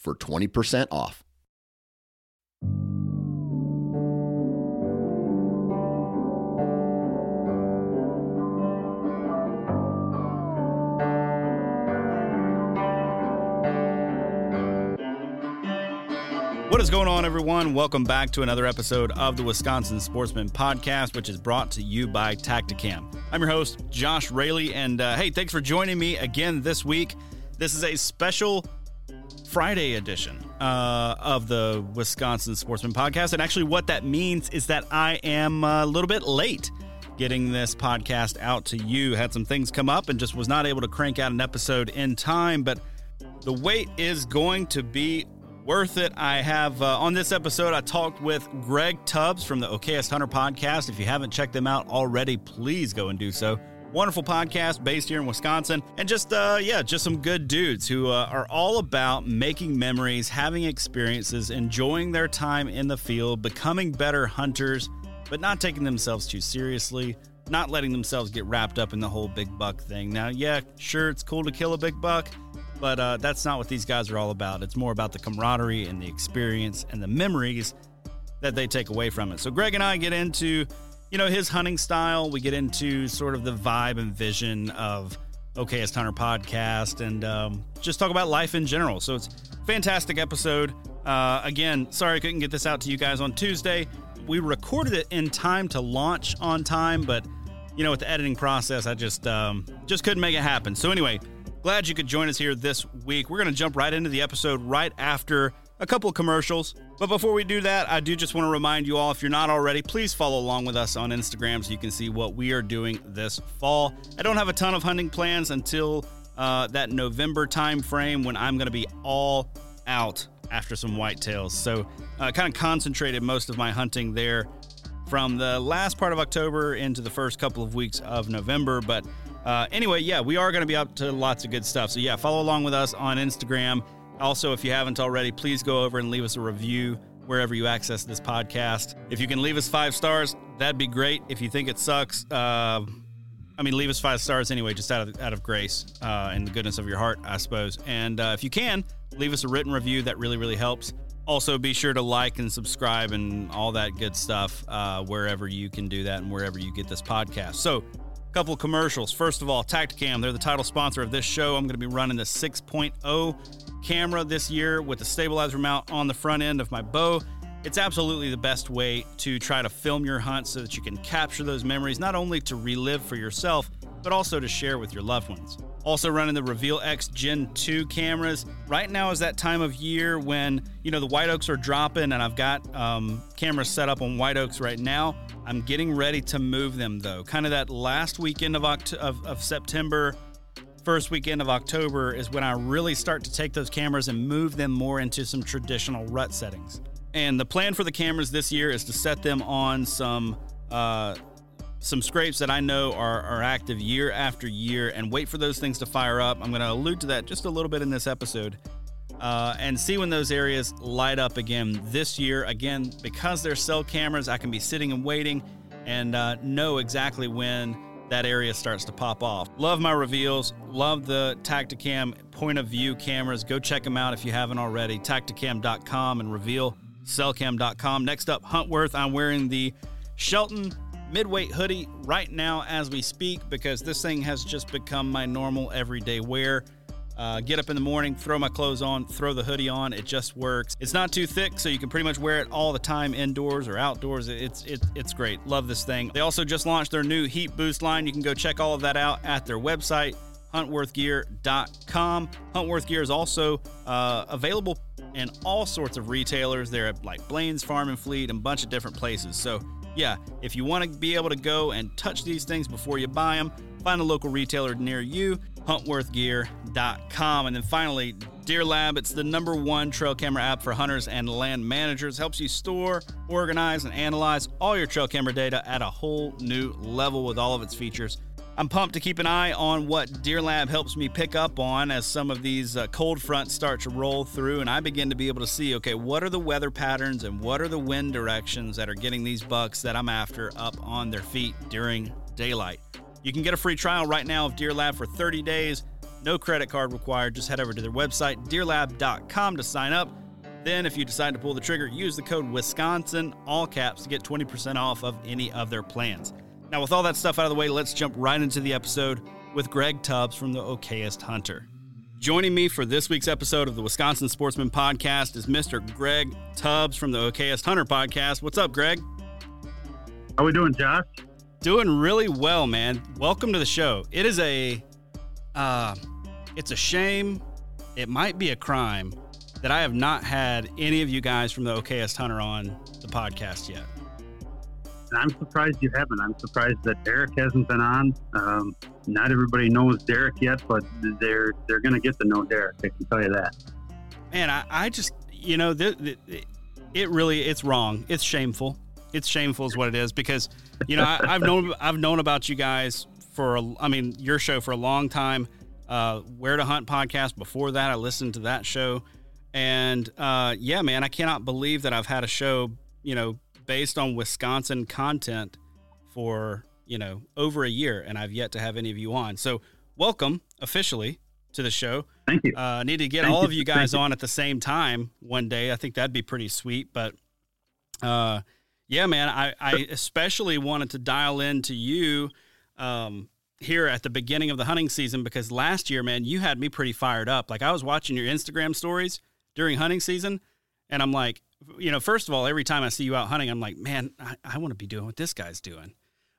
for 20% off. What is going on, everyone? Welcome back to another episode of the Wisconsin Sportsman Podcast, which is brought to you by Tactacam. I'm your host, Josh Raley, and uh, hey, thanks for joining me again this week. This is a special Friday edition uh, of the Wisconsin Sportsman Podcast. And actually, what that means is that I am a little bit late getting this podcast out to you. Had some things come up and just was not able to crank out an episode in time, but the wait is going to be worth it. I have uh, on this episode, I talked with Greg Tubbs from the Okayest Hunter podcast. If you haven't checked them out already, please go and do so. Wonderful podcast based here in Wisconsin. And just, uh, yeah, just some good dudes who uh, are all about making memories, having experiences, enjoying their time in the field, becoming better hunters, but not taking themselves too seriously, not letting themselves get wrapped up in the whole big buck thing. Now, yeah, sure, it's cool to kill a big buck, but uh, that's not what these guys are all about. It's more about the camaraderie and the experience and the memories that they take away from it. So, Greg and I get into you know, his hunting style. We get into sort of the vibe and vision of Okayest Hunter podcast and um, just talk about life in general. So it's fantastic episode. Uh, again, sorry I couldn't get this out to you guys on Tuesday. We recorded it in time to launch on time, but you know, with the editing process, I just um, just couldn't make it happen. So anyway, glad you could join us here this week. We're going to jump right into the episode right after a couple of commercials. But before we do that, I do just want to remind you all if you're not already, please follow along with us on Instagram so you can see what we are doing this fall. I don't have a ton of hunting plans until uh, that November time frame when I'm going to be all out after some whitetails. So, uh, kind of concentrated most of my hunting there from the last part of October into the first couple of weeks of November. But uh, anyway, yeah, we are going to be up to lots of good stuff. So, yeah, follow along with us on Instagram. Also, if you haven't already, please go over and leave us a review wherever you access this podcast. If you can leave us five stars, that'd be great. If you think it sucks, uh, I mean, leave us five stars anyway, just out of out of grace uh, and the goodness of your heart, I suppose. And uh, if you can, leave us a written review. That really, really helps. Also, be sure to like and subscribe and all that good stuff uh, wherever you can do that and wherever you get this podcast. So, couple commercials. First of all, Tactacam, they're the title sponsor of this show. I'm going to be running the 6.0 camera this year with the stabilizer mount on the front end of my bow. It's absolutely the best way to try to film your hunt so that you can capture those memories, not only to relive for yourself, but also to share with your loved ones. Also running the Reveal X Gen 2 cameras. Right now is that time of year when, you know, the white oaks are dropping and I've got um, cameras set up on white oaks right now. I'm getting ready to move them though. Kind of that last weekend of, Oct- of, of September, first weekend of October is when I really start to take those cameras and move them more into some traditional rut settings. And the plan for the cameras this year is to set them on some uh, some scrapes that I know are, are active year after year and wait for those things to fire up. I'm going to allude to that just a little bit in this episode uh, and see when those areas light up again this year. Again, because they're cell cameras, I can be sitting and waiting and uh, know exactly when that area starts to pop off. Love my reveals. Love the Tactacam point of view cameras. Go check them out if you haven't already. Tactacam.com and reveal cellcam.com. Next up, Huntworth. I'm wearing the Shelton midweight hoodie right now as we speak because this thing has just become my normal everyday wear. Uh, get up in the morning, throw my clothes on, throw the hoodie on. It just works. It's not too thick, so you can pretty much wear it all the time, indoors or outdoors. It's it, it's great. Love this thing. They also just launched their new Heat Boost line. You can go check all of that out at their website, huntworthgear.com. Huntworth Gear is also uh, available in all sorts of retailers. They're at like Blain's Farm and Fleet and a bunch of different places. So yeah, if you want to be able to go and touch these things before you buy them, find a local retailer near you, huntworthgear.com. And then finally, Deer Lab, it's the number one trail camera app for hunters and land managers. Helps you store, organize, and analyze all your trail camera data at a whole new level with all of its features. I'm pumped to keep an eye on what Deer Lab helps me pick up on as some of these uh, cold fronts start to roll through, and I begin to be able to see okay, what are the weather patterns and what are the wind directions that are getting these bucks that I'm after up on their feet during daylight. You can get a free trial right now of Deer Lab for 30 days. No credit card required. Just head over to their website, deerlab.com, to sign up. Then, if you decide to pull the trigger, use the code Wisconsin, all caps, to get 20% off of any of their plans. Now, with all that stuff out of the way, let's jump right into the episode with Greg Tubbs from the Okayest Hunter. Joining me for this week's episode of the Wisconsin Sportsman Podcast is Mr. Greg Tubbs from the Okayest Hunter Podcast. What's up, Greg? How are we doing, Josh? Doing really well, man. Welcome to the show. It is a, uh, it's a shame. It might be a crime that I have not had any of you guys from the Okayest Hunter on the podcast yet. I'm surprised you haven't. I'm surprised that Derek hasn't been on. Um, not everybody knows Derek yet, but they're they're going to get to know Derek. I can tell you that. Man, I, I just you know th- th- it really it's wrong. It's shameful. It's shameful is what it is because you know I, have known I've known about you guys for a, I mean your show for a long time. Uh, Where to Hunt podcast. Before that, I listened to that show, and uh, yeah, man, I cannot believe that I've had a show you know based on Wisconsin content for, you know, over a year, and I've yet to have any of you on. So, welcome officially to the show. Thank you. Uh, need to get Thank all you. of you guys on at the same time one day. I think that'd be pretty sweet. But, uh, yeah, man, I, I especially wanted to dial in to you um, here at the beginning of the hunting season because last year, man, you had me pretty fired up. Like I was watching your Instagram stories during hunting season, and I'm like, you know, first of all, every time I see you out hunting, I'm like, man, I, I want to be doing what this guy's doing.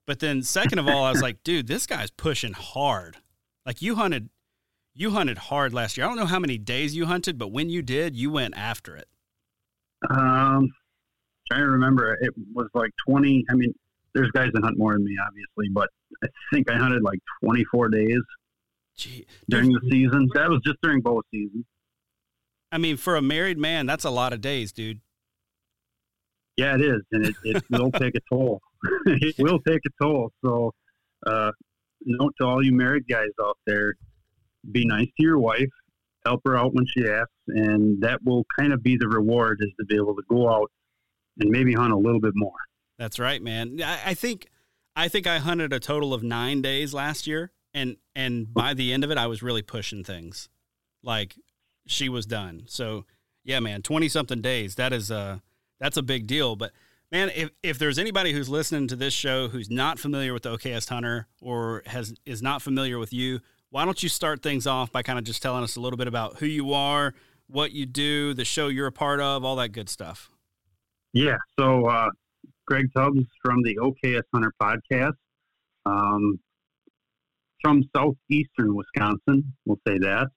But then, second of all, I was like, dude, this guy's pushing hard. Like you hunted, you hunted hard last year. I don't know how many days you hunted, but when you did, you went after it. Um, trying to remember, it was like 20. I mean, there's guys that hunt more than me, obviously, but I think I hunted like 24 days Gee, during the season. That was just during bow season. I mean, for a married man, that's a lot of days, dude. Yeah, it is, and it, it will take a toll. it will take a toll. So, uh, note to all you married guys out there: be nice to your wife, help her out when she asks, and that will kind of be the reward is to be able to go out and maybe hunt a little bit more. That's right, man. I, I think I think I hunted a total of nine days last year, and and by the end of it, I was really pushing things. Like she was done. So yeah, man, twenty something days. That is uh that's a big deal. But man, if, if there's anybody who's listening to this show who's not familiar with the Okayest Hunter or has is not familiar with you, why don't you start things off by kind of just telling us a little bit about who you are, what you do, the show you're a part of, all that good stuff. Yeah. So uh, Greg Tubbs from the Okayest Hunter podcast. Um, from southeastern Wisconsin, we'll say that.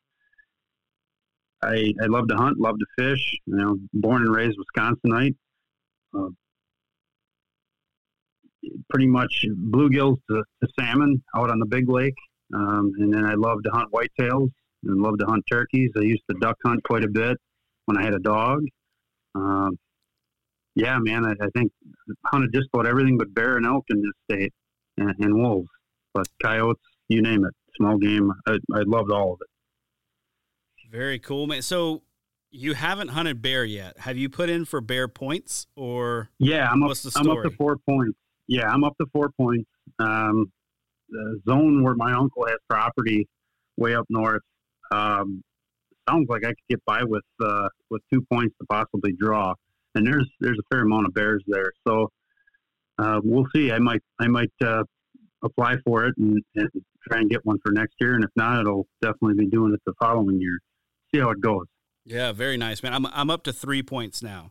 I, I love to hunt, love to fish. You know, born and raised Wisconsinite. Uh, pretty much bluegills to, to, salmon out on the big lake. Um, and then I love to hunt whitetails and love to hunt turkeys. I used to duck hunt quite a bit when I had a dog. Um, yeah, man, I, I, think hunted just about everything but bear and elk in this state and, and wolves, but coyotes, you name it, small game. I, I loved all of it. Very cool, man. So you haven't hunted bear yet. Have you put in for bear points or? Yeah, I'm up. I'm up to four points. Yeah, I'm up to four points. Um, the zone where my uncle has property, way up north. Um, sounds like I could get by with uh, with two points to possibly draw. And there's there's a fair amount of bears there, so uh, we'll see. I might I might uh, apply for it and, and, try and get one for next year, and if not, it'll definitely be doing it the following year. See how it goes. Yeah, very nice, man. I'm I'm up to three points now,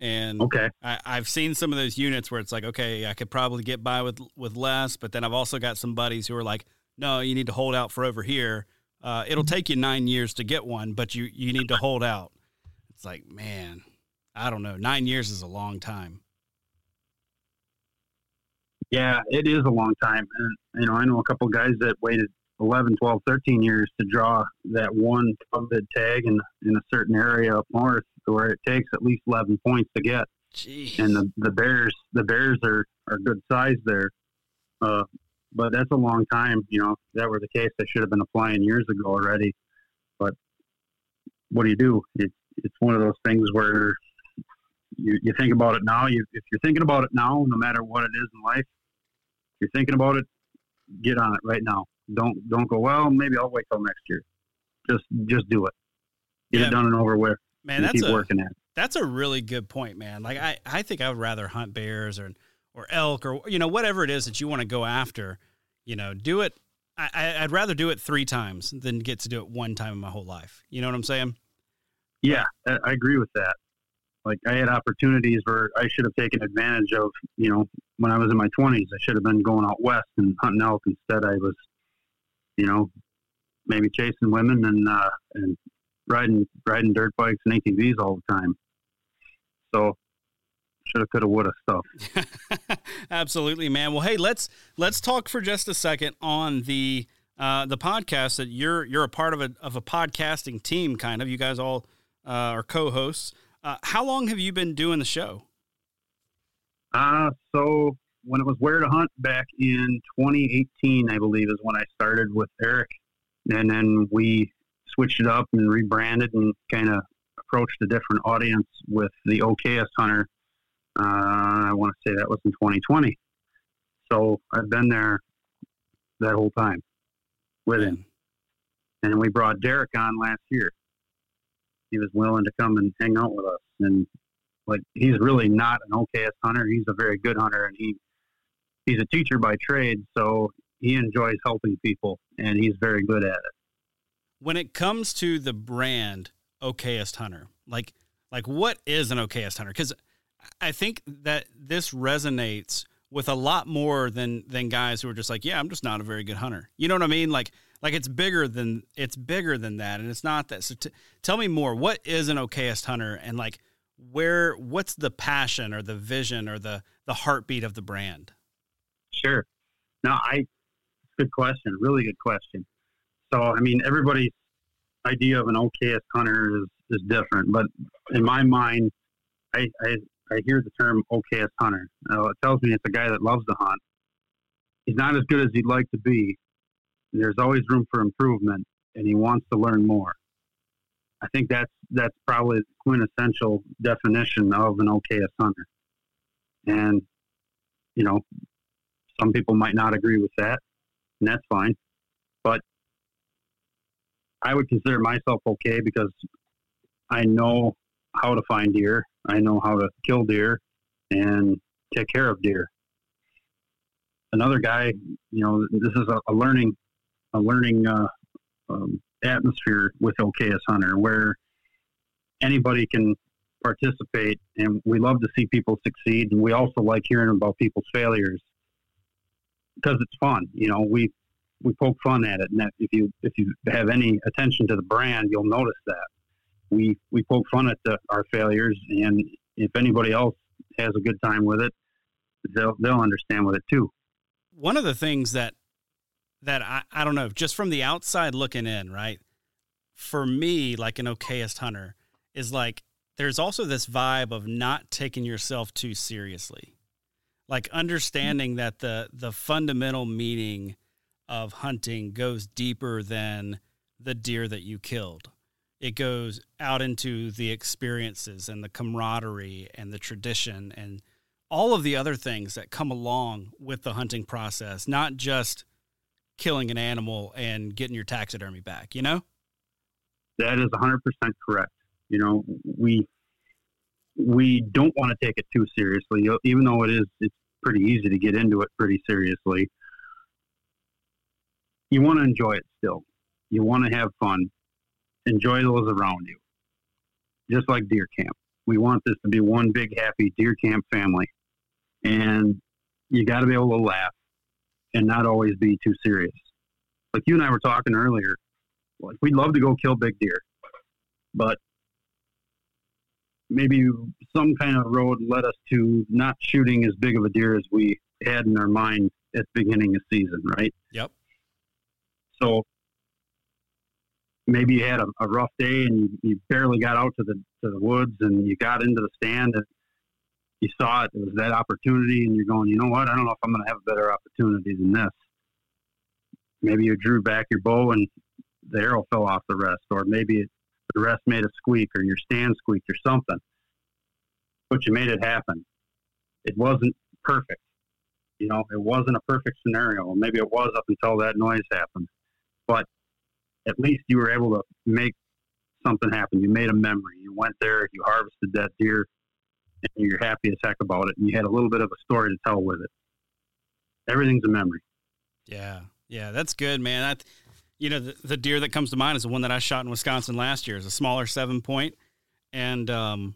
and Okay. I, I've seen some of those units where it's like, okay, I could probably get by with with less, but then I've also got some buddies who are like, no, you need to hold out for over here. Uh, it'll take you nine years to get one, but you you need to hold out. It's like, man, I don't know. Nine years is a long time. Yeah, it is a long time. And, you know, I know a couple guys that waited 11, 12, 13 years to draw that one coveted tag in, in a certain area up north where it takes at least 11 points to get. Jeez. And the, the Bears, the Bears are, are good size there. Uh, but that's a long time. You know, if that were the case, I should have been applying years ago already. But what do you do? It's, it's one of those things where you, you think about it now. You, if you're thinking about it now, no matter what it is in life, if you're thinking about it, get on it right now. Don't don't go. Well, maybe I'll wait till next year. Just just do it. Get Yeah. it done and over with. man, that's keep a working at it. that's a really good point, man. Like I, I think I would rather hunt bears or or elk or you know whatever it is that you want to go after. You know, do it. I, I- I'd rather do it three times than get to do it one time in my whole life. You know what I'm saying? Yeah, I, I agree with that. Like I had opportunities where I should have taken advantage of. You know, when I was in my twenties, I should have been going out west and hunting elk. Instead, I was, you know, maybe chasing women and uh, and riding riding dirt bikes and ATVs all the time. So, should have, could have, would have stuff. Absolutely, man. Well, hey, let's let's talk for just a second on the uh, the podcast that you're you're a part of a of a podcasting team, kind of. You guys all uh, are co-hosts. Uh, how long have you been doing the show? Uh, so when it was Where to Hunt back in 2018, I believe is when I started with Eric. And then we switched it up and rebranded and kind of approached a different audience with the Okayest Hunter. Uh, I want to say that was in 2020. So I've been there that whole time with him. And we brought Derek on last year. He was willing to come and hang out with us. And like he's really not an Okayest hunter. He's a very good hunter, and he he's a teacher by trade, so he enjoys helping people, and he's very good at it. when it comes to the brand okayest hunter like like what is an okayest hunter? Because i think that this resonates with a lot more than than guys who are just like yeah i'm just not a very good hunter. You know what i mean? Like like it's bigger than it's bigger than that and it's not that so t- tell me more. What is an okayest hunter and like where what's the passion or the vision or the the heartbeat of the brand Sure. No, I good question. Really good question. So, I mean, everybody's idea of an Okayest hunter is is different, but in my mind, I I, I hear the term Okayest hunter. Uh, it tells me it's a guy that loves to hunt. He's not as good as he'd like to be. There's always room for improvement, and he wants to learn more. I think that's that's probably the quintessential definition of an Okayest hunter. And you know, some people might not agree with that, and that's fine. But I would consider myself okay because I know how to find deer, I know how to kill deer, and take care of deer. Another guy, you know, this is a, a learning, a learning uh, um, atmosphere with Okayest Hunter where anybody can participate, and we love to see people succeed, and we also like hearing about people's failures because it's fun. You know, we we poke fun at it, and that if you if you have any attention to the brand, you'll notice that we we poke fun at the, our failures, and if anybody else has a good time with it, they'll they'll understand with it too. one of the things that that I, I don't know just from the outside looking in right for me like an okayest hunter is like there's also this vibe of not taking yourself too seriously like understanding that the the fundamental meaning of hunting goes deeper than the deer that you killed it goes out into the experiences and the camaraderie and the tradition and all of the other things that come along with the hunting process, not just killing an animal and getting your taxidermy back, you know? That is 100% correct. You know, we we don't want to take it too seriously, even though it is it's pretty easy to get into it pretty seriously. you want to enjoy it still. You want to have fun. Enjoy those around you. Just like deer camp. We want this to be one big happy deer camp family. And you got to be able to laugh and not always be too serious. Like you and I were talking earlier, like we'd love to go kill big deer, but maybe some kind of road led us to not shooting as big of a deer as we had in our mind at the beginning of season, right? Yep. So maybe you had a, a rough day and you, you, barely got out to the to the woods and you got into the stand and you saw it. It was that opportunity, and you're going, you know what? I don't know if I'm going to have a better opportunity than this. Maybe you drew back your bow and the arrow fell off the rest, or maybe it, the rest made a squeak, or your stand squeaked, or something. But you made it happen. It wasn't perfect. You know, it wasn't a perfect scenario. Maybe it was up until that noise happened. But at least you were able to make something happen. You made a memory. You went there, you harvested that deer, and you're happy as heck about it, and you had a little bit of a story to tell with it. Everything's a memory. Yeah, yeah, that's good, man. That, you know, the, the deer that comes to mind is the one that I shot in Wisconsin last year. It's a smaller seven point, and um,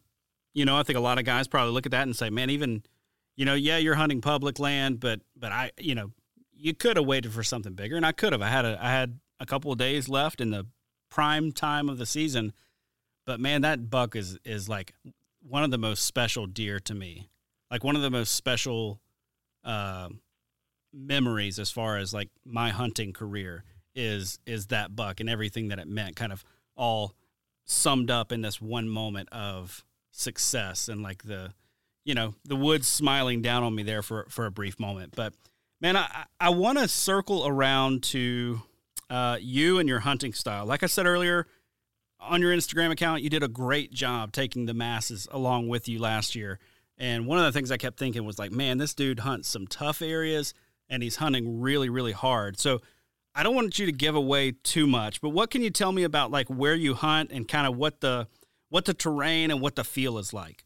you know, I think a lot of guys probably look at that and say, man, even, you know, yeah, you're hunting public land, but but I, you know, you could have waited for something bigger, and I could have. I had a I had a couple of days left in the prime time of the season, but man, that buck is is like one of the most special deer to me. Like one of the most special uh, memories as far as like my hunting career is is that buck and everything that it meant kind of all summed up in this one moment of success and like the you know the woods smiling down on me there for for a brief moment but man i i want to circle around to uh, you and your hunting style like i said earlier on your Instagram account, you did a great job taking the masses along with you last year. And one of the things I kept thinking was like, man, this dude hunts some tough areas and he's hunting really, really hard. So I don't want you to give away too much, but what can you tell me about like where you hunt and kind of what the what the terrain and what the feel is like?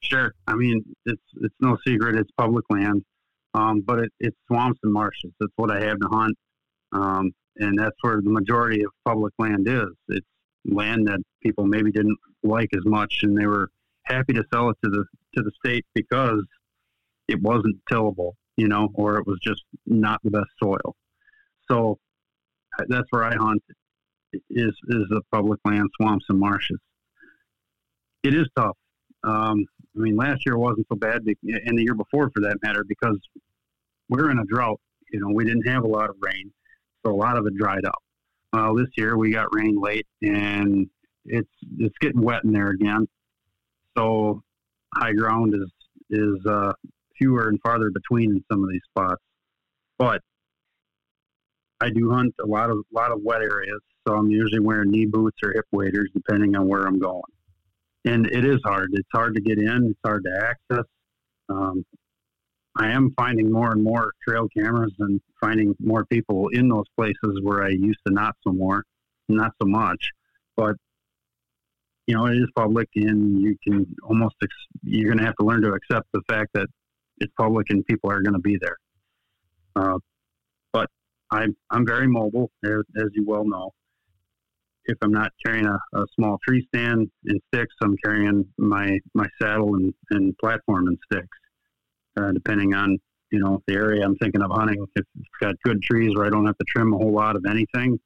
Sure. I mean, it's it's no secret it's public land, um, but it, it's swamps and marshes. That's what I have to hunt, um, and that's where the majority of public land is. It's land that people maybe didn't like as much, and they were happy to sell it to the to the state because it wasn't tillable, you know, or it was just not the best soil. So that's where I hunt is is the public land, swamps and marshes. It is tough. Um, I mean, last year wasn't so bad, and the year before, for that matter, because we're in a drought. You know, we didn't have a lot of rain, so a lot of it dried up. Well, this year we got rain late, and it's it's getting wet in there again. So high ground is is uh, fewer and farther between in some of these spots. But I do hunt a lot of lot of wet areas, so I'm usually wearing knee boots or hip waders depending on where I'm going. And it is hard. It's hard to get in. It's hard to access. Um, I am finding more and more trail cameras and finding more people in those places where I used to not so more, not so much. But you know, it is public, and you can almost ex- you're going to have to learn to accept the fact that it's public and people are going to be there. Uh, I'm I'm very mobile, as, as you well know. If I'm not carrying a, a small tree stand and sticks, I'm carrying my my saddle and, and platform and sticks uh, depending on you know the area I'm thinking of hunting. If it's got good trees where I don't have to trim a whole lot of anything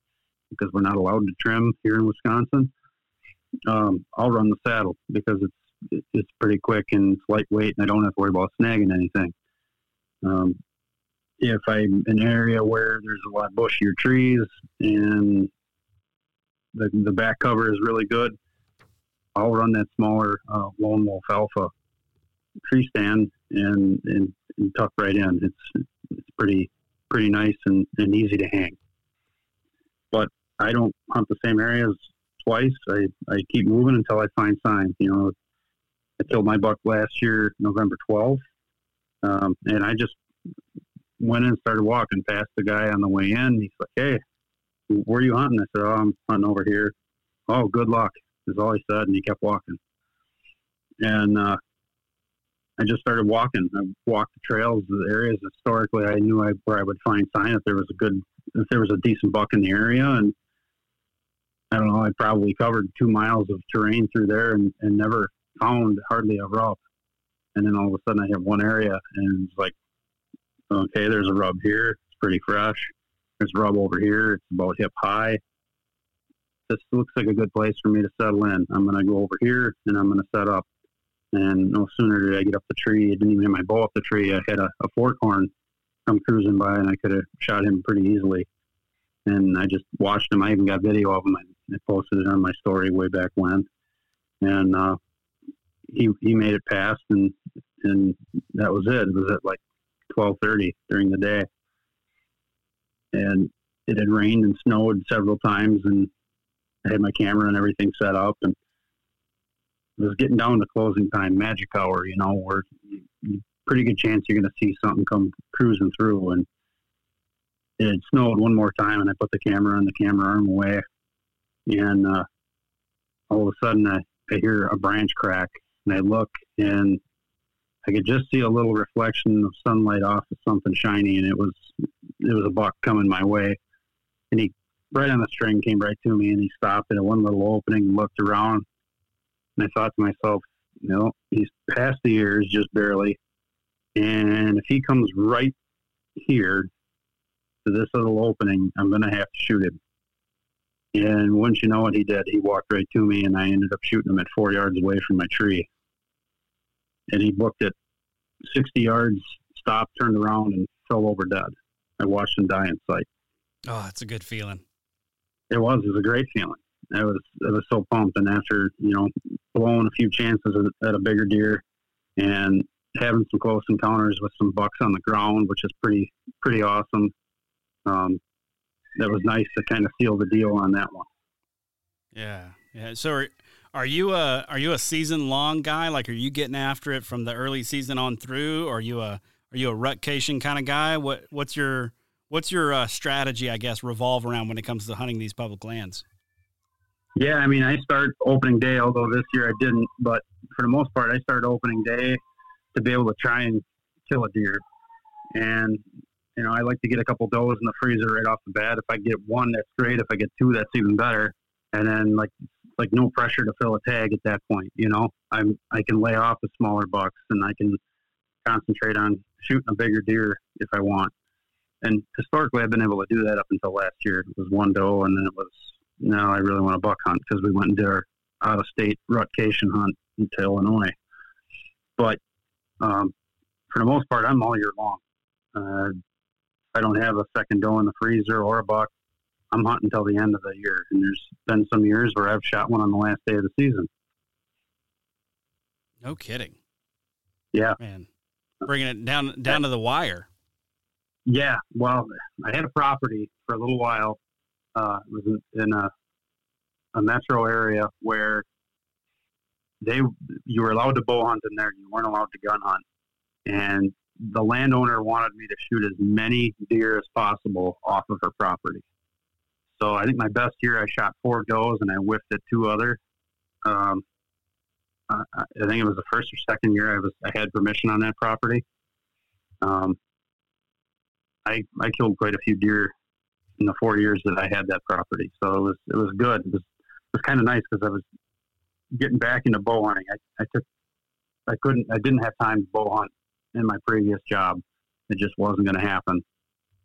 because we're not allowed to trim here in Wisconsin, um, I'll run the saddle because it's it's pretty quick and it's lightweight and I don't have to worry about snagging anything. Um, if I'm in an area where there's a lot of bushier trees and the the back cover is really good, I'll run that smaller uh, lone wolf alpha tree stand and, and, and tuck right in. It's it's pretty pretty nice and, and easy to hang. But I don't hunt the same areas twice. I, I keep moving until I find signs. You know, I killed my buck last year, November 12th, um, and I just went in and started walking past the guy on the way in. He's like, "Hey, where are you hunting?" I said, "Oh, I'm hunting over here." Oh, good luck is all he said, and he kept walking. And uh, I just started walking. I walked the trails, the areas historically I knew I, where I would find sign that there was a good if there was a decent buck in the area, and I don't know, I probably covered two miles of terrain through there and, and never found hardly a rub. And then all of a sudden, I have one area, and it's like, okay, there's a rub here. It's pretty fresh. There's rub over here. It's about hip high. This looks like a good place for me to settle in. I'm going to go over here and I'm going to set up. And no sooner did I get up the tree, I didn't even have my bow up the tree. I had a, a fork horn come cruising by, and I could have shot him pretty easily. And I just watched him. I even got video of him. I, I posted it on my story way back when. And uh, he he made it past, and and that was it. It was at like twelve thirty during the day, and it had rained and snowed several times, and I had my camera and everything set up, and it was getting down to closing time, magic hour, you know, where pretty good chance you're going to see something come cruising through, and it had snowed one more time, and I put the camera on the camera arm away, and uh, all of a sudden I, I hear a branch crack, and I look, and I could just see a little reflection of sunlight off of something shiny, and it was it was a buck coming my way, and he right on the string came right to me, and he stopped at one little opening, and looked around, and I thought to myself, you know, he's past the ears just barely, and if he comes right here to this little opening, I'm going to have to shoot him. And once you know what he did, he walked right to me, and I ended up shooting him at four yards away from my tree. And he booked it 60 yards, stopped, turned around, and fell over dead. I watched him die in sight. Oh, that's a good feeling. It was. It was a great feeling. I was I was so pumped, and after you know blowing a few chances at a bigger deer, and having some close encounters with some bucks on the ground, which is pretty pretty awesome. Um, that was nice to kind of seal the deal on that one. Yeah, yeah. So are, are you a are you a season long guy? Like, are you getting after it from the early season on through? Or are you a are you a rutcation kind of guy? What what's your what's your uh, strategy? I guess revolve around when it comes to hunting these public lands. Yeah, I mean, I start opening day, although this year I didn't. But for the most part, I start opening day to be able to try and kill a deer. And you know, I like to get a couple does in the freezer right off the bat. If I get one, that's great. If I get two, that's even better. And then like like no pressure to fill a tag at that point. You know, I'm I can lay off the smaller bucks and I can concentrate on shooting a bigger deer if I want. And historically, I've been able to do that up until last year. It was one doe, and then it was no, I really want a buck hunt because we went and did our out of state rutcation hunt into Illinois. But um, for the most part, I'm all year long. Uh, I don't have a second doe in the freezer or a buck. I'm hunting until the end of the year, and there's been some years where I've shot one on the last day of the season. No kidding. Yeah, man, bringing it down down to the wire. Yeah, well, I had a property for a little while. Uh, it was in, in a a metro area where they you were allowed to bow hunt in there. You weren't allowed to gun hunt, and the landowner wanted me to shoot as many deer as possible off of her property. So I think my best year, I shot four does and I whiffed at two other. Um, I, I think it was the first or second year I was I had permission on that property. Um, I I killed quite a few deer in the four years that I had that property, so it was it was good. It was it was kind of nice because I was getting back into bow hunting. I, I took I couldn't I didn't have time to bow hunt in my previous job. It just wasn't going to happen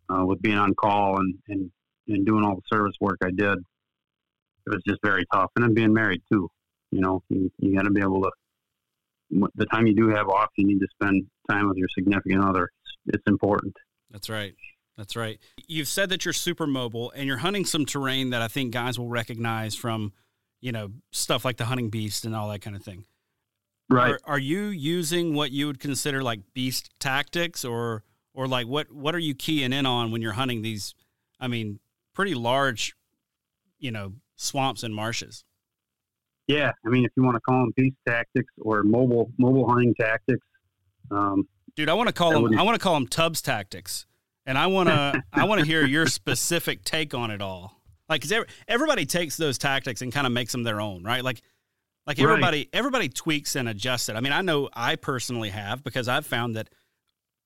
uh, with being on call and, and, and doing all the service work I did. It was just very tough. And then being married too, you know, you, you got to be able to, the time you do have off, you need to spend time with your significant other. It's, it's important. That's right. That's right. You've said that you're super mobile and you're hunting some terrain that I think guys will recognize from, you know, stuff like the hunting beast and all that kind of thing. Right. Are, are, you using what you would consider like beast tactics or or like what what are you keying in on when you're hunting these I mean, pretty large, you know, swamps and marshes? Yeah, I mean if you want to call them beast tactics or mobile mobile hunting tactics. Um, Dude, I want to call them I want to call them Tubbs tactics. And I want to I want to hear your specific take on it all. Like cuz everybody takes those tactics and kind of makes them their own, right? Like like everybody, right. everybody tweaks and adjusts it. I mean, I know I personally have because I've found that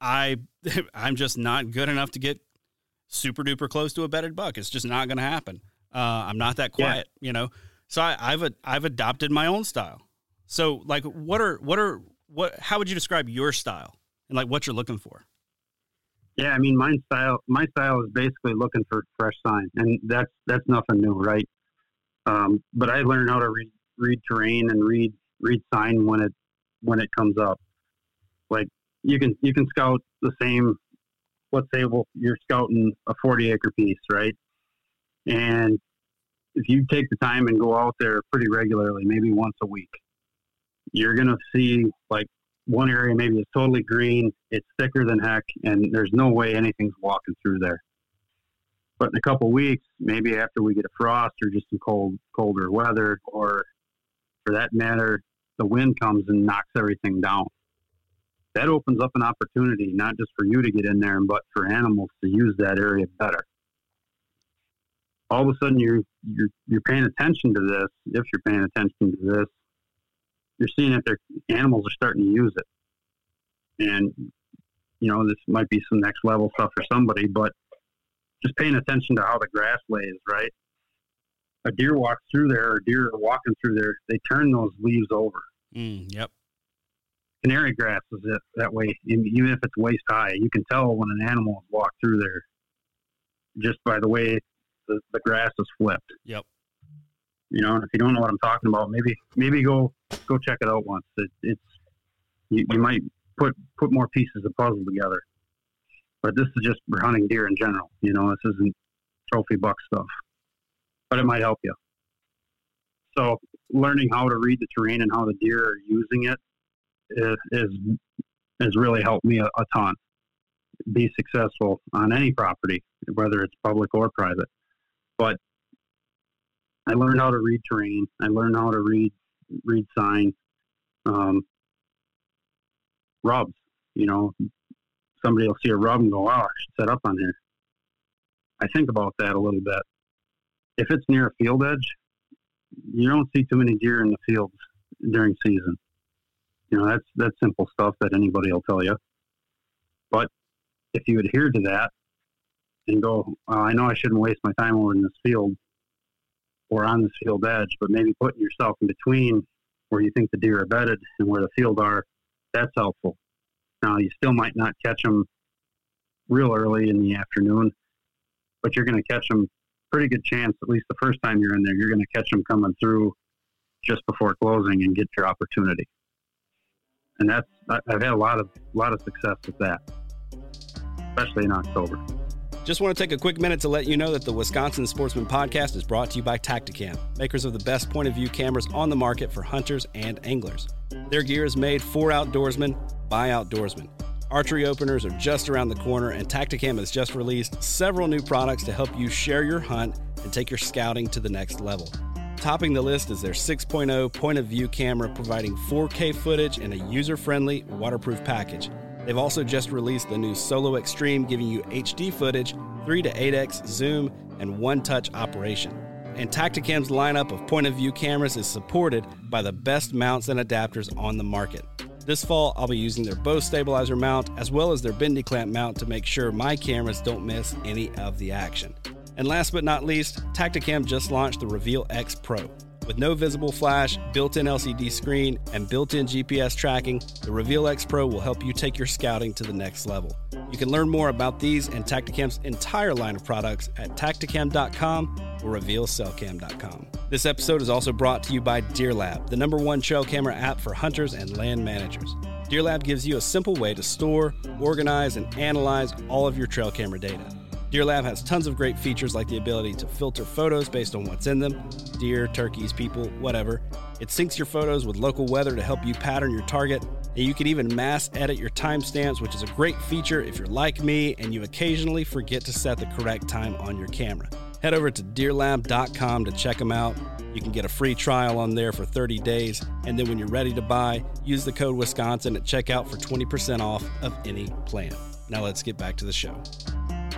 I, I'm just not good enough to get, super duper close to a bedded buck. It's just not going to happen. Uh, I'm not that quiet, yeah. you know. So I, I've I've adopted my own style. So like, what are what are what? How would you describe your style and like what you're looking for? Yeah, I mean, my style my style is basically looking for fresh sign, and that's that's nothing new, right? Um, but I learned how to read read terrain and read read sign when it when it comes up. Like you can you can scout the same. Let's say you're scouting a 40 acre piece, right? And if you take the time and go out there pretty regularly, maybe once a week, you're gonna see like one area maybe is totally green, it's thicker than heck, and there's no way anything's walking through there. But in a couple weeks, maybe after we get a frost or just some cold, colder weather, or for that matter, the wind comes and knocks everything down. That opens up an opportunity not just for you to get in there, but for animals to use that area better. All of a sudden, you're you're you're paying attention to this. If you're paying attention to this, you're seeing that their animals are starting to use it. And you know, this might be some next level stuff for somebody, but just paying attention to how the grass lays, right? A deer walks through there, or deer are walking through there, they turn those leaves over. Mm, yep. Canary grass is it that way. Even if it's waist high, you can tell when an animal has walked through there just by the way the, the grass is flipped. Yep. You know, if you don't know what I'm talking about, maybe maybe go go check it out once. It, it's you, you might put put more pieces of puzzle together. But this is just for hunting deer in general. You know, this isn't trophy buck stuff, but it might help you. So learning how to read the terrain and how the deer are using it is is, is really helped me a, a ton. Be successful on any property, whether it's public or private. But I learned how to read terrain. I learned how to read read sign, um, rubs. You know, somebody will see a rub and go, "Wow, I should set up on here." I think about that a little bit. If it's near a field edge, you don't see too many deer in the fields during season. You know, that's that's simple stuff that anybody will tell you. But if you adhere to that and go, I know I shouldn't waste my time over in this field or on this field edge, but maybe putting yourself in between where you think the deer are bedded and where the field are, that's helpful. Now, you still might not catch them real early in the afternoon, but you're going to catch them pretty good chance, at least the first time you're in there, you're going to catch them coming through just before closing and get your opportunity. And that's I've had a lot of a lot of success with that, especially in October. Just want to take a quick minute to let you know that the Wisconsin Sportsman Podcast is brought to you by Tactacam, makers of the best point of view cameras on the market for hunters and anglers. Their gear is made for outdoorsmen by outdoorsmen. Archery openers are just around the corner, and Tactacam has just released several new products to help you share your hunt and take your scouting to the next level. Topping the list is their 6.0 point of view camera, providing 4K footage in a user friendly, waterproof package. They've also just released the new Solo Extreme, giving you HD footage, 3 to 8x zoom, and one touch operation. And Tactacam's lineup of point of view cameras is supported by the best mounts and adapters on the market. This fall, I'll be using their Bose stabilizer mount as well as their bendy clamp mount to make sure my cameras don't miss any of the action. And last but not least, Tactacam just launched the Reveal X Pro. With no visible flash, built in LCD screen, and built in GPS tracking, the Reveal X Pro will help you take your scouting to the next level. You can learn more about these and Tactacam's entire line of products at tactacam.com or revealcellcam.com. This episode is also brought to you by DeerLab, the number one trail camera app for hunters and land managers. DeerLab gives you a simple way to store, organize, and analyze all of your trail camera data. DeerLab has tons of great features like the ability to filter photos based on what's in them deer, turkeys, people, whatever. It syncs your photos with local weather to help you pattern your target. And you can even mass edit your timestamps, which is a great feature if you're like me and you occasionally forget to set the correct time on your camera. Head over to deerlab.com to check them out. You can get a free trial on there for 30 days. And then when you're ready to buy, use the code Wisconsin at checkout for 20% off of any plan. Now let's get back to the show.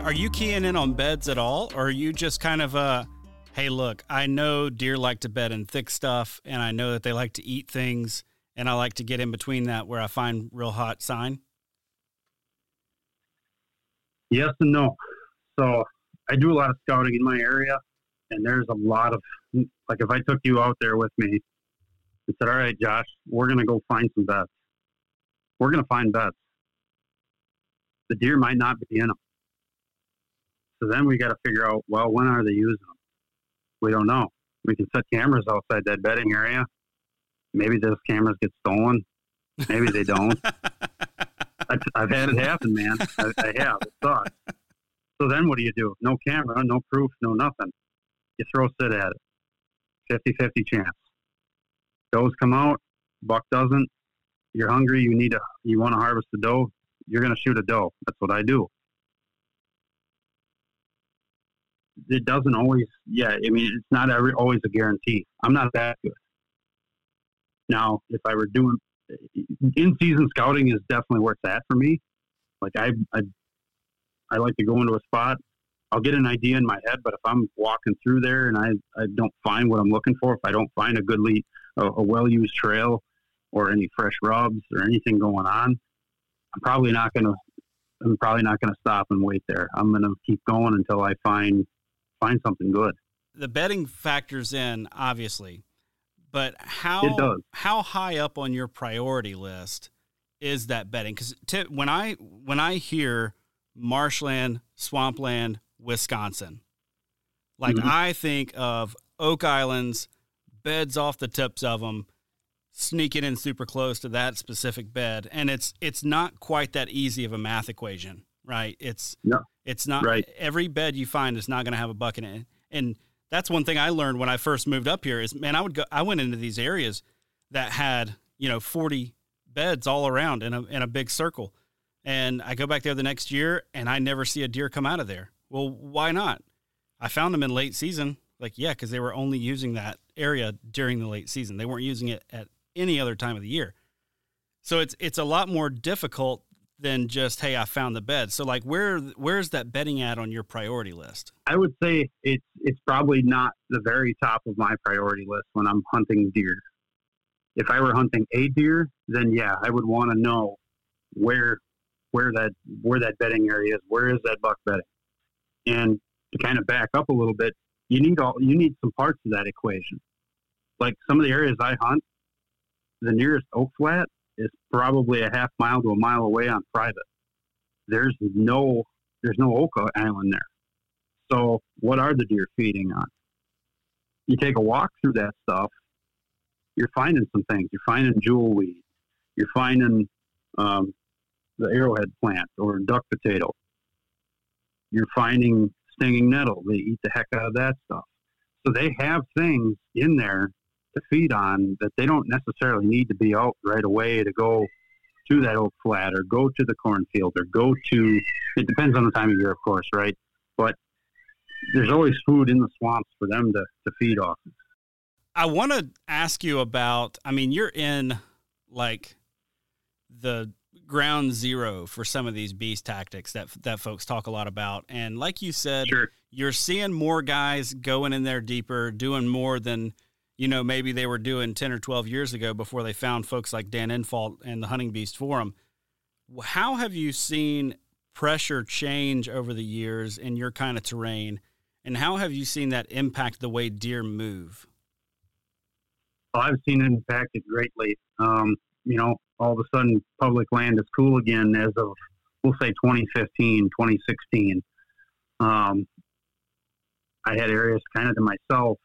Are you keying in on beds at all, or are you just kind of a, hey, look, I know deer like to bed in thick stuff, and I know that they like to eat things, and I like to get in between that where I find real hot sign? Yes and no. So I do a lot of scouting in my area, and there's a lot of like if I took you out there with me and said, "All right, Josh, we're going to go find some beds. We're going to find beds. The deer might not be in them. So then we got to figure out, well, when are they using them? We don't know. We can set cameras outside that bedding area. Maybe those cameras get stolen. Maybe they don't. I've, I've, had it happen, man. I, I have. It sucks. So then what do you do? No camera, no proof, no nothing. You throw sit at it. 50 50 chance. Does come out, buck doesn't. You're hungry, you need to, you want to harvest the doe, you're going to shoot a doe. That's what I do. It doesn't always, yeah, I mean, it's not every, always a guarantee. I'm not that good. Now, if I were doing in season scouting, is definitely where it's at for me. Like I, I, I like to go into a spot. I'll get an idea in my head, but if I'm walking through there and I, I don't find what I'm looking for, if I don't find a good lead, a, a well used trail, or any fresh rubs or anything going on, I'm probably not going to. I'm probably not going to stop and wait there. I'm going to keep going until I find find something good. The bedding factors in, obviously, but how how high up on your priority list is that bedding? Because t- when I when I hear marshland, swampland, Wisconsin, like mm-hmm. I think of Oak Islands, beds off the tips of them, sneaking in super close to that specific bed, and it's it's not quite that easy of a math equation, right? It's no, it's not right. Every bed you find is not going to have a bucket in it, and that's one thing I learned when I first moved up here. Is man, I would go, I went into these areas that had you know forty beds all around in a in a big circle, and I go back there the next year and I never see a deer come out of there. Well, why not? I found them in late season. Like, yeah, because they were only using that area during the late season. They weren't using it at any other time of the year. So it's it's a lot more difficult than just hey, I found the bed. So like where where's that bedding at on your priority list? I would say it's it's probably not the very top of my priority list when I'm hunting deer. If I were hunting a deer, then yeah, I would want to know where where that where that bedding area is. Where is that buck bedding? And to kind of back up a little bit, you need all you need some parts of that equation. Like some of the areas I hunt, the nearest oak flat is probably a half mile to a mile away on private. There's no there's no oak island there. So what are the deer feeding on? You take a walk through that stuff, you're finding some things. You're finding jewel weed. You're finding um, the arrowhead plant or duck potato. You're finding stinging nettle. They eat the heck out of that stuff. So they have things in there to feed on that they don't necessarily need to be out right away to go to that oak flat or go to the cornfield or go to it depends on the time of year of course right? But there's always food in the swamps for them to, to feed off. I want to ask you about i mean you're in like the ground zero for some of these beast tactics that that folks talk a lot about. And like you said sure. you're seeing more guys going in there deeper doing more than you know, maybe they were doing 10 or 12 years ago before they found folks like Dan Infalt and the Hunting Beast Forum. How have you seen pressure change over the years in your kind of terrain? And how have you seen that impact the way deer move? Well, I've seen it impacted greatly. Um, you know, all of a sudden public land is cool again as of, we'll say 2015, 2016. Um, I had areas kind of to myself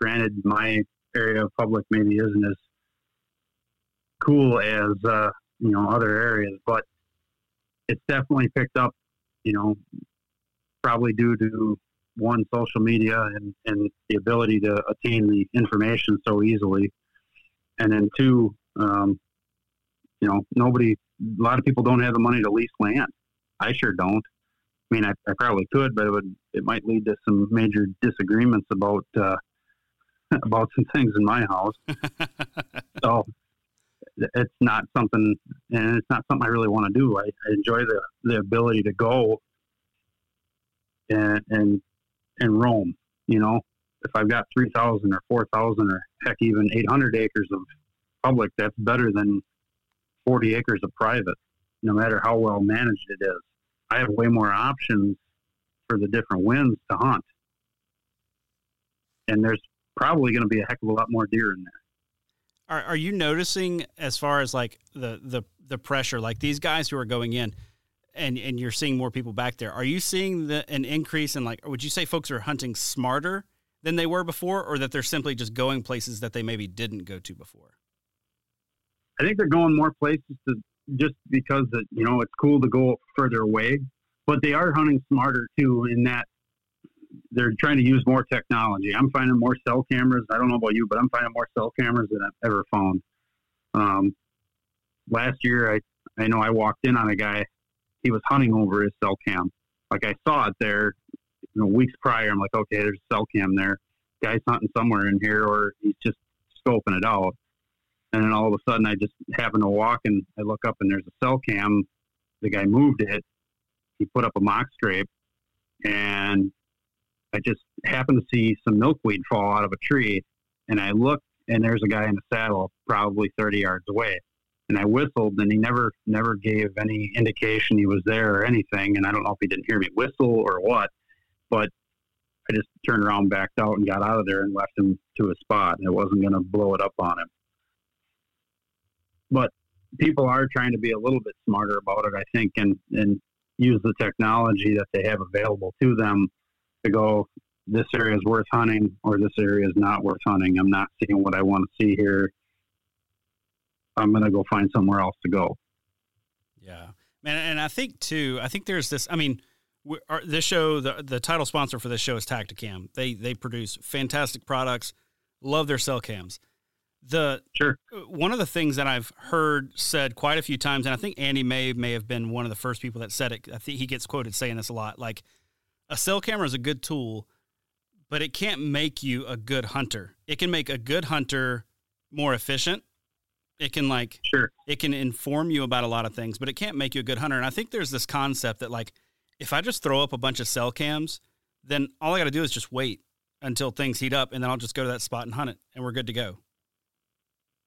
granted, my area of public maybe isn't as cool as uh, you know other areas, but it's definitely picked up. You know, probably due to one social media and, and the ability to attain the information so easily, and then two, um, you know, nobody. A lot of people don't have the money to lease land. I sure don't. I mean, I, I probably could, but it would it might lead to some major disagreements about uh, about some things in my house. so it's not something, and it's not something I really want to do. I, I enjoy the, the ability to go and, and, and roam, you know, if I've got 3,000 or 4,000 or heck, even 800 acres of public, that's better than 40 acres of private, no matter how well managed it is. I have way more options for the different winds to hunt. And there's probably going to be a heck of a lot more deer in there. Are, are you noticing as far as like the, the, the pressure, like these guys who are going in and, and you're seeing more people back there, are you seeing the, an increase in like, would you say folks are hunting smarter than they were before or that they're simply just going places that they maybe didn't go to before? I think they're going more places to just because it, you know it's cool to go further away, but they are hunting smarter too in that they're trying to use more technology. I'm finding more cell cameras. I don't know about you, but I'm finding more cell cameras than I've ever found. Um, last year, I I know I walked in on a guy. He was hunting over his cell cam. Like I saw it there, you know, weeks prior. I'm like, okay, there's a cell cam there. Guy's hunting somewhere in here, or he's just scoping it out. And then all of a sudden, I just happen to walk and I look up and there's a cell cam. The guy moved it. He put up a mock scrape, and I just happened to see some milkweed fall out of a tree. And I looked, and there's a guy in a saddle, probably 30 yards away. And I whistled, and he never never gave any indication he was there or anything. And I don't know if he didn't hear me whistle or what, but I just turned around, backed out, and got out of there and left him to a spot. And it wasn't going to blow it up on him but people are trying to be a little bit smarter about it, I think, and, and use the technology that they have available to them to go, this area is worth hunting or this area is not worth hunting. I'm not seeing what I want to see here. I'm going to go find somewhere else to go. Yeah. Man, and I think too, I think there's this, I mean, our, this show, the, the title sponsor for this show is Tactacam. They, they produce fantastic products, love their cell cams. The sure one of the things that I've heard said quite a few times, and I think Andy May may have been one of the first people that said it. I think he gets quoted saying this a lot. Like a cell camera is a good tool, but it can't make you a good hunter. It can make a good hunter more efficient. It can like sure it can inform you about a lot of things, but it can't make you a good hunter. And I think there's this concept that like if I just throw up a bunch of cell cams, then all I got to do is just wait until things heat up, and then I'll just go to that spot and hunt it, and we're good to go.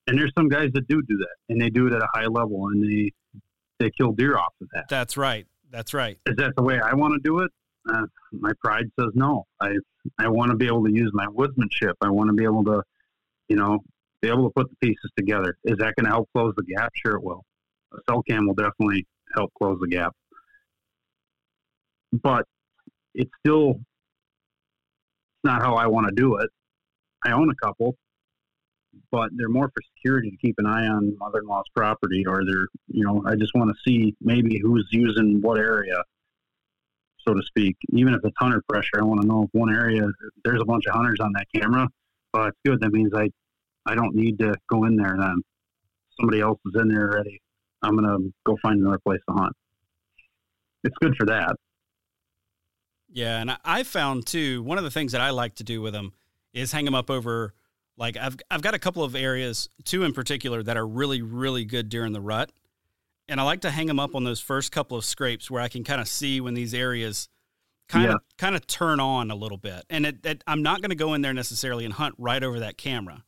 And there's some guys that do do that, and they do it at a high level, and they they kill deer off of that. That's right. That's right. Is that the way I want to do it? Uh, my pride says no. I I want to be able to use my woodsmanship. I want to be able to, you know, be able to put the pieces together. Is that going to help close the gap? Sure, it will. A cell cam will definitely help close the gap, but it's still not how I want to do it. I own a couple, but they're more for security to keep an eye on mother-in-law's property or they're you know i just want to see maybe who's using what area so to speak. Even if it's hunter pressure i want to know if one area there's a bunch of hunters on that camera. But it's good that means i i don't need to go in there then. Somebody else is in there already. I'm gonna go find another place to hunt. It's good for that. Yeah and i found too one of the things that i like to do with them is hang them up over like I've I've got a couple of areas, two in particular, that are really really good during the rut, and I like to hang them up on those first couple of scrapes where I can kind of see when these areas kind of kind of turn on a little bit. And it, it, I'm not going to go in there necessarily and hunt right over that camera,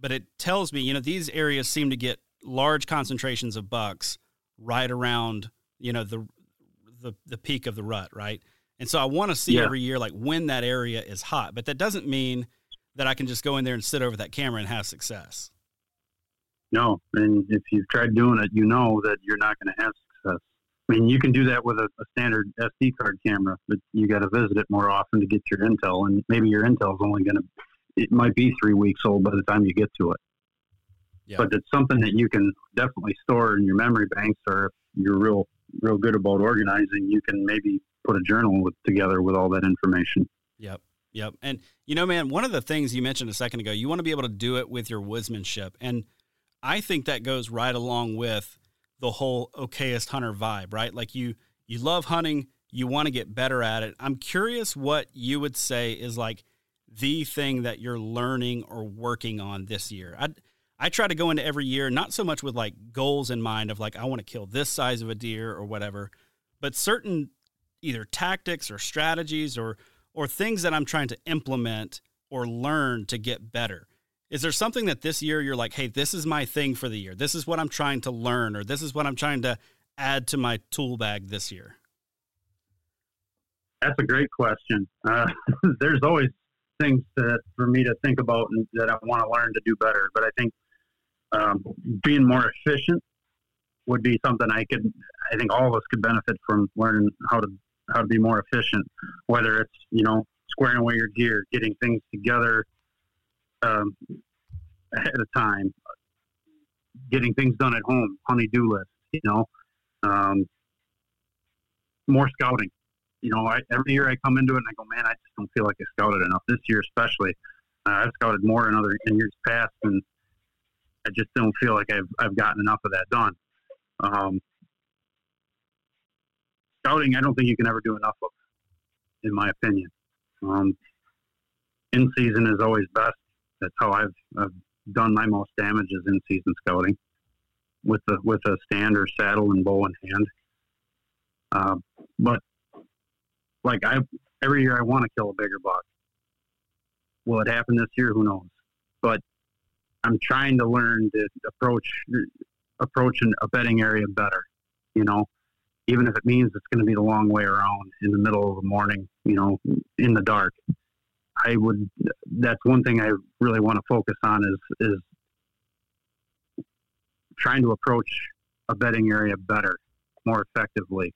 but it tells me you know these areas seem to get large concentrations of bucks right around you know the the the peak of the rut, right? And so I want to see yeah. every year like when that area is hot, but that doesn't mean that I can just go in there and sit over that camera and have success. No, and if you've tried doing it, you know that you're not going to have success. I mean, you can do that with a, a standard SD card camera, but you got to visit it more often to get your intel, and maybe your intel is only going to it might be three weeks old by the time you get to it. Yeah. But it's something that you can definitely store in your memory banks, or if you're real real good about organizing, you can maybe put a journal with, together with all that information. Yep. Yep. And you know, man, one of the things you mentioned a second ago, you want to be able to do it with your woodsmanship. And I think that goes right along with the whole okayest hunter vibe, right? Like you you love hunting, you want to get better at it. I'm curious what you would say is like the thing that you're learning or working on this year. I I try to go into every year not so much with like goals in mind of like I want to kill this size of a deer or whatever, but certain either tactics or strategies or or things that I'm trying to implement or learn to get better? Is there something that this year you're like, hey, this is my thing for the year? This is what I'm trying to learn, or this is what I'm trying to add to my tool bag this year? That's a great question. Uh, there's always things that for me to think about and that I want to learn to do better. But I think um, being more efficient would be something I could. I think all of us could benefit from learning how to how to be more efficient. Whether it's you know squaring away your gear, getting things together um, ahead of time, getting things done at home, honey-do list. You know, um, more scouting. You know, I, every year I come into it and I go, man, I just don't feel like I scouted enough this year, especially. Uh, I've scouted more in other in years past, and I just don't feel like I've I've gotten enough of that done. Um, scouting, I don't think you can ever do enough of, in my opinion. Um, in season is always best. That's how I've, I've done my most damage is in season scouting with the with a stand or saddle and bow in hand. Uh, but like I every year I want to kill a bigger buck. Will it happen this year? Who knows? But I'm trying to learn to approach approach a bedding area better. You know, even if it means it's going to be the long way around in the middle of the morning. You know, in the dark. I would. That's one thing I really want to focus on is is trying to approach a betting area better, more effectively.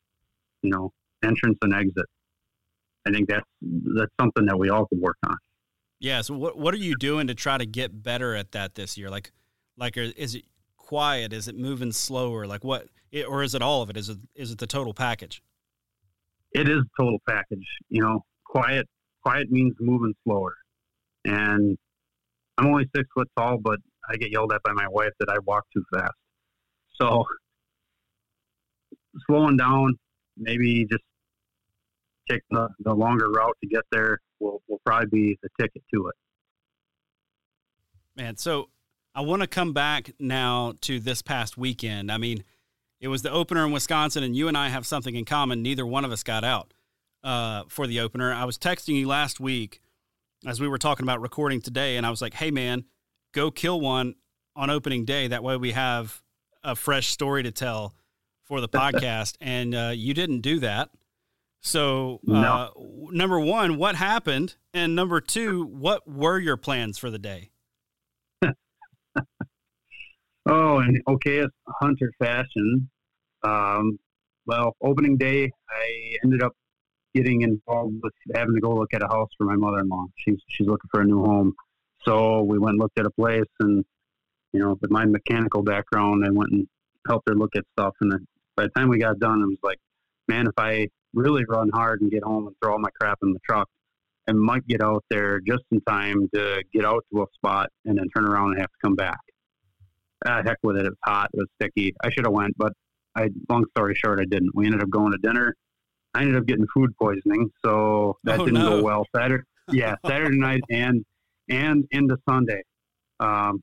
You know, entrance and exit. I think that's that's something that we all could work on. Yeah. So what what are you doing to try to get better at that this year? Like, like is it quiet? Is it moving slower? Like what? Or is it all of it? Is it is it the total package? It is total package. You know, quiet quiet means moving slower. And I'm only six foot tall, but I get yelled at by my wife that I walk too fast. So slowing down, maybe just take the, the longer route to get there will, will probably be the ticket to it. Man, so I want to come back now to this past weekend. I mean, it was the opener in Wisconsin, and you and I have something in common. Neither one of us got out uh, for the opener. I was texting you last week as we were talking about recording today, and I was like, "Hey, man, go kill one on opening day. That way, we have a fresh story to tell for the podcast." and uh, you didn't do that. So, uh, no. number one, what happened? And number two, what were your plans for the day? oh, and okay, it's hunter fashion. Um, well, opening day, I ended up getting involved with having to go look at a house for my mother-in-law. She's she's looking for a new home, so we went and looked at a place, and you know, with my mechanical background, I went and helped her look at stuff. And then by the time we got done, I was like, man, if I really run hard and get home and throw all my crap in the truck, I might get out there just in time to get out to a spot and then turn around and have to come back. Ah, heck with it. It was hot. It was sticky. I should have went, but I, long story short, I didn't. We ended up going to dinner I ended up getting food poisoning, so that oh, didn't no. go well. Saturday, yeah, Saturday night and and into Sunday. Um,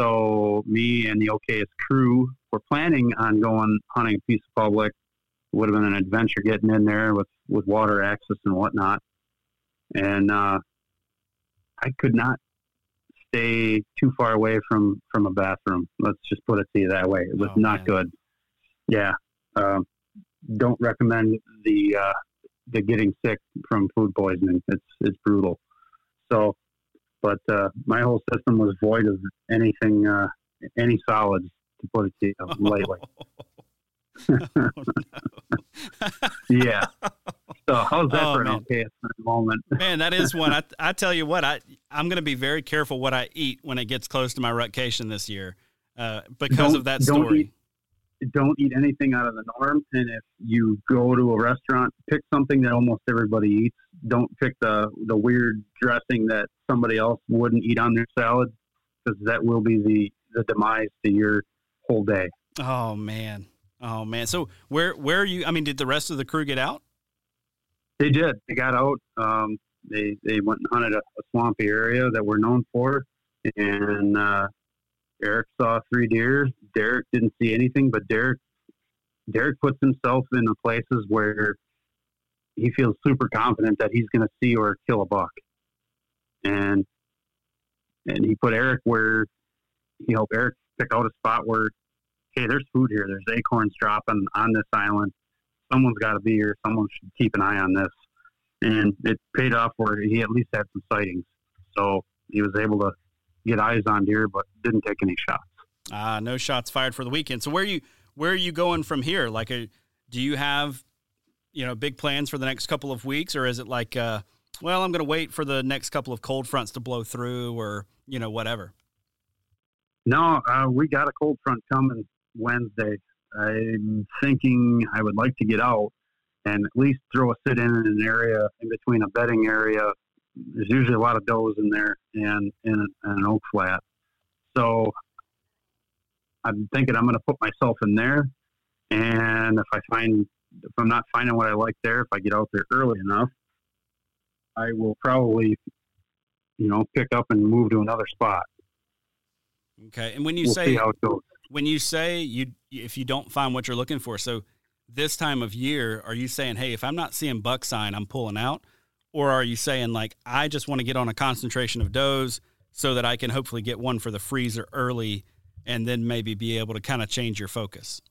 so me and the OKS crew were planning on going hunting a piece of public. It would have been an adventure getting in there with with water access and whatnot. And uh, I could not stay too far away from from a bathroom. Let's just put it to you that way. It was oh, not man. good. Yeah. Um, don't recommend the uh, the getting sick from food poisoning. It's it's brutal. So, but uh, my whole system was void of anything, uh, any solids, to put it to you lightly. oh, yeah. So how's that oh, for an okay moment? man, that is one. I, I tell you what, I I'm going to be very careful what I eat when it gets close to my rutcation this year, uh, because don't, of that story. Eat, don't eat anything out of the norm. And if you go to a restaurant, pick something that almost everybody eats. Don't pick the the weird dressing that somebody else wouldn't eat on their salad, because that will be the the demise to your whole day. Oh man, oh man. So where where are you? I mean, did the rest of the crew get out? They did. They got out. Um, they they went and hunted a, a swampy area that we're known for, and uh, Eric saw three deer. Derek didn't see anything, but Derek Derek puts himself in the places where he feels super confident that he's going to see or kill a buck, and and he put Eric where he helped Eric pick out a spot where, hey, there's food here. There's acorns dropping on this island. Someone's got to be here. Someone should keep an eye on this. and it paid off where he at least had some sightings. So he was able to get eyes on deer, but didn't take any shots. Ah, uh, no shots fired for the weekend. So where are you where are you going from here? Like, a, uh, do you have you know big plans for the next couple of weeks, or is it like, uh, well, I'm going to wait for the next couple of cold fronts to blow through, or you know whatever? No, uh, we got a cold front coming Wednesday. I'm thinking I would like to get out and at least throw a sit in in an area in between a bedding area. There's usually a lot of does in there and in an oak flat. So I'm thinking I'm going to put myself in there. And if I find, if I'm not finding what I like there, if I get out there early enough, I will probably, you know, pick up and move to another spot. Okay. And when you we'll say, when you say you, if you don't find what you're looking for, so this time of year, are you saying, hey, if I'm not seeing buck sign, I'm pulling out? Or are you saying, like, I just want to get on a concentration of does so that I can hopefully get one for the freezer early and then maybe be able to kind of change your focus?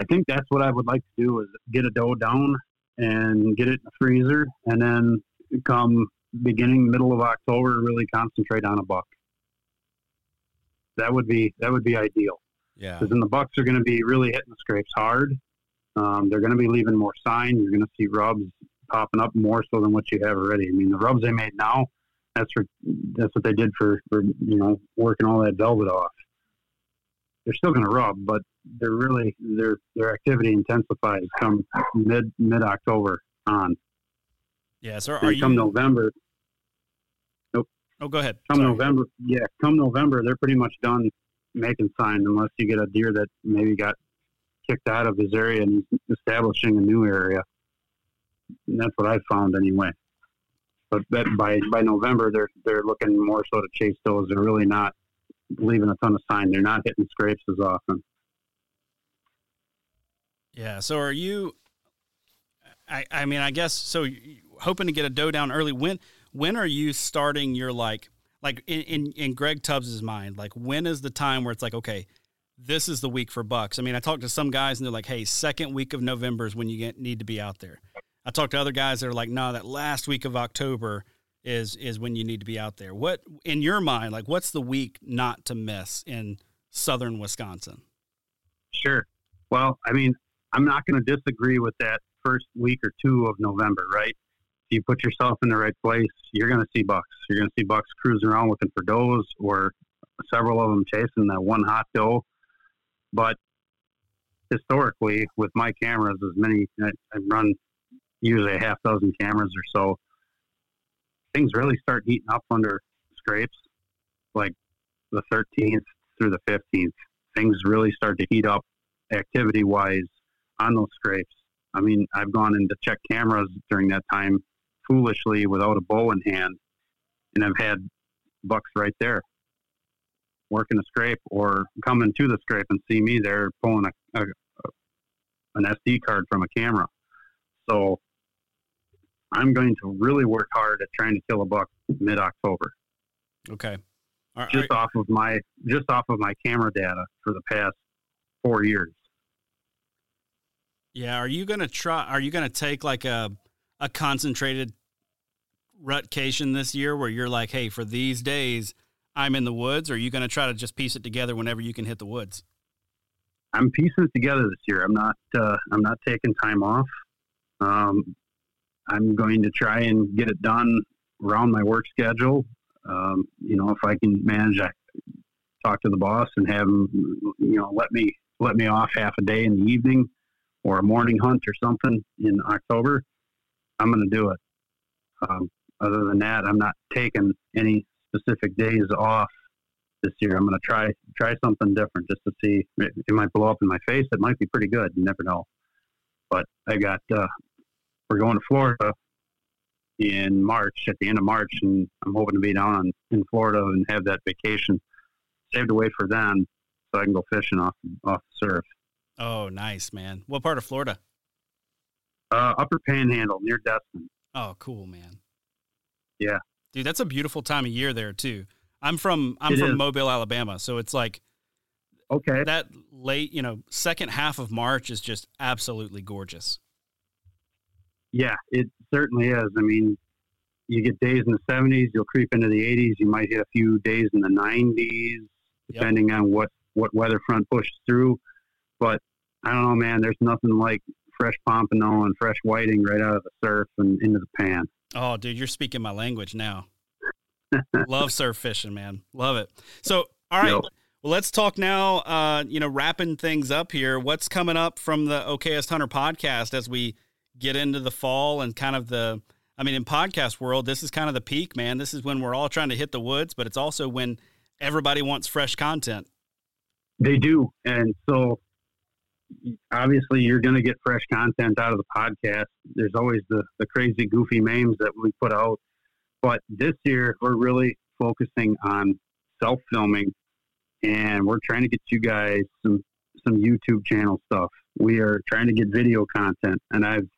I think that's what I would like to do is get a doe down and get it in the freezer and then come beginning middle of October really concentrate on a buck. That would be that would be ideal. Yeah. Because then the bucks are going to be really hitting the scrapes hard um, they're going to be leaving more sign. You're going to see rubs popping up more so than what you have already. I mean, the rubs they made now, that's for that's what they did for, for you know working all that velvet off. They're still going to rub, but they're really their their activity intensifies come mid mid October on. Yeah, so are you come November? Nope. Oh, go ahead. Come Sorry. November, yeah, come November, they're pretty much done making sign unless you get a deer that maybe got kicked out of his area and he's establishing a new area. And that's what I found anyway. But that by by November, they're they're looking more so to chase those. They're really not leaving a ton of sign. They're not hitting scrapes as often. Yeah. So are you? I I mean, I guess so. Hoping to get a doe down early. When when are you starting your like like in in, in Greg Tubbs's mind? Like when is the time where it's like okay this is the week for bucks. I mean, I talked to some guys and they're like, hey, second week of November is when you get, need to be out there. I talked to other guys that are like, no, that last week of October is is when you need to be out there. What in your mind, like what's the week not to miss in southern Wisconsin? Sure. Well, I mean, I'm not going to disagree with that first week or two of November, right? If you put yourself in the right place, you're going to see bucks. You're going to see bucks cruising around looking for does or several of them chasing that one hot doe but historically, with my cameras, as many I, I run usually a half dozen cameras or so, things really start heating up under scrapes, like the 13th through the 15th. Things really start to heat up activity wise on those scrapes. I mean, I've gone in to check cameras during that time foolishly without a bow in hand, and I've had bucks right there working a scrape or coming to the scrape and see me there pulling a, a, a an SD card from a camera. So I'm going to really work hard at trying to kill a buck mid October. Okay. just off of my just off of my camera data for the past four years. Yeah, are you gonna try are you gonna take like a a concentrated rutcation this year where you're like, hey, for these days I'm in the woods, or are you going to try to just piece it together whenever you can hit the woods? I'm piecing it together this year. I'm not. Uh, I'm not taking time off. Um, I'm going to try and get it done around my work schedule. Um, you know, if I can manage, I talk to the boss and have him, you know, let me let me off half a day in the evening or a morning hunt or something in October. I'm going to do it. Um, other than that, I'm not taking any specific days off this year. I'm going to try try something different just to see. It, it, might blow up in my face. It might be pretty good. You never know. But I got uh, we're going to Florida in March at the end of March, and I'm hoping to be down in Florida and have that vacation saved away for then, so I can go fishing off off the surf. Oh, nice, man. What part of Florida? Uh, upper Panhandle near Destin. Oh, cool, man. Yeah, Dude, that's a beautiful time of year there too. I'm from I'm it from is. Mobile, Alabama, so it's like okay. That late, you know, second half of March is just absolutely gorgeous. Yeah, it certainly is. I mean, you get days in the 70s, you'll creep into the 80s, you might hit a few days in the 90s, depending yep. on what, what weather front pushes through. But I don't know, man, there's nothing like fresh pompano and fresh whiting right out of the surf and into the pan. Oh, dude, you're speaking my language now. Love surf fishing, man. Love it. So, all right. Yep. Well, let's talk now. Uh, you know, wrapping things up here. What's coming up from the Okayest Hunter podcast as we get into the fall and kind of the I mean, in podcast world, this is kind of the peak, man. This is when we're all trying to hit the woods, but it's also when everybody wants fresh content. They do. And so obviously you're going to get fresh content out of the podcast. There's always the, the crazy, goofy memes that we put out. But this year, we're really focusing on self filming and we're trying to get you guys some, some YouTube channel stuff. We are trying to get video content. And I've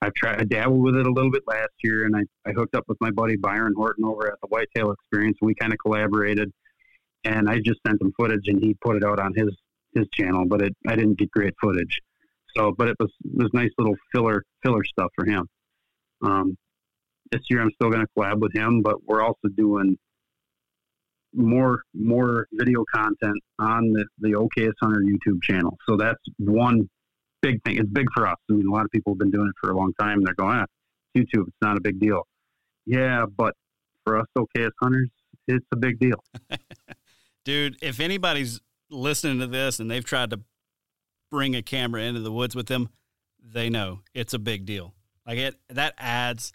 I've tried, I dabbled with it a little bit last year, and I, I hooked up with my buddy Byron Horton over at the Whitetail Experience. And we kind of collaborated, and I just sent him footage, and he put it out on his his channel. But it, I didn't get great footage, so but it was it was nice little filler filler stuff for him. Um, this year, I'm still going to collab with him, but we're also doing more more video content on the the Okayest Hunter YouTube channel. So that's one big thing. It's big for us. I mean, a lot of people have been doing it for a long time. They're going, ah, YouTube, it's not a big deal. Yeah, but for us, Okayest hunters, it's a big deal. Dude, if anybody's listening to this and they've tried to bring a camera into the woods with them, they know it's a big deal. Like it, that adds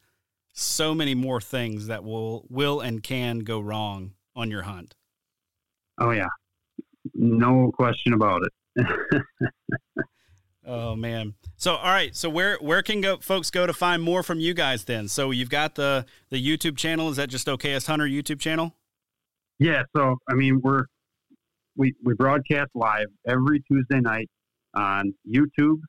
so many more things that will will and can go wrong on your hunt. Oh yeah, no question about it. Oh man. So all right. So where where can go folks go to find more from you guys then? So you've got the the YouTube channel. Is that just Okayest Hunter YouTube channel? Yeah. So I mean we're we we broadcast live every Tuesday night on YouTube,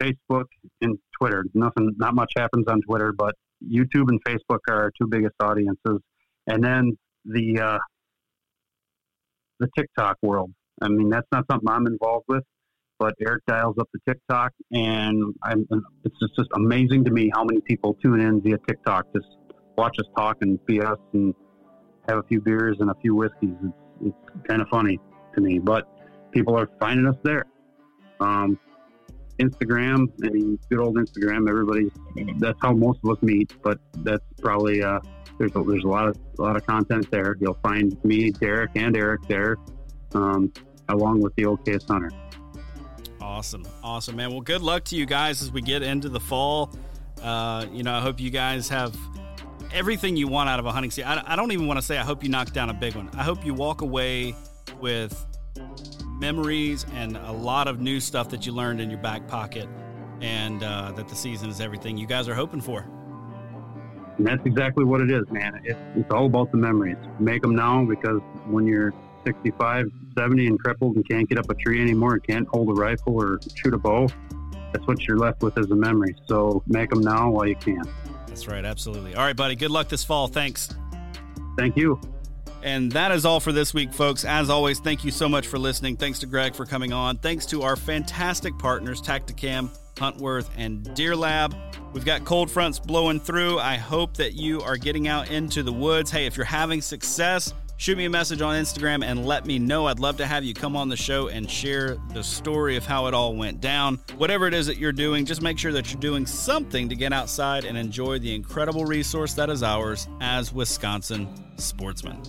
Facebook, and Twitter. Nothing not much happens on Twitter, but YouTube and Facebook are our two biggest audiences. And then the uh, the TikTok world. I mean that's not something I'm involved with but Eric dials up the TikTok, and I'm, it's just, just amazing to me how many people tune in via TikTok, just watch us talk and us and have a few beers and a few whiskeys. It's, it's kind of funny to me, but people are finding us there. Um, Instagram, I mean, good old Instagram. Everybody, that's how most of us meet. But that's probably uh, there's a, there's a lot of a lot of content there. You'll find me, Derek, and Eric there, um, along with the Okayest Hunter. Awesome. Awesome, man. Well, good luck to you guys as we get into the fall. Uh, you know, I hope you guys have everything you want out of a hunting season. I, I don't even want to say I hope you knock down a big one. I hope you walk away with memories and a lot of new stuff that you learned in your back pocket and uh, that the season is everything you guys are hoping for. And that's exactly what it is, man. It's, it's all about the memories. Make them now because when you're 65, 70 and crippled and can't get up a tree anymore and can't hold a rifle or shoot a bow, that's what you're left with as a memory. So make them now while you can. That's right. Absolutely. All right, buddy. Good luck this fall. Thanks. Thank you. And that is all for this week, folks. As always, thank you so much for listening. Thanks to Greg for coming on. Thanks to our fantastic partners, Tactacam, Huntworth, and Deer Lab. We've got cold fronts blowing through. I hope that you are getting out into the woods. Hey, if you're having success, shoot me a message on Instagram and let me know. I'd love to have you come on the show and share the story of how it all went down. Whatever it is that you're doing, just make sure that you're doing something to get outside and enjoy the incredible resource that is ours as Wisconsin sportsmen.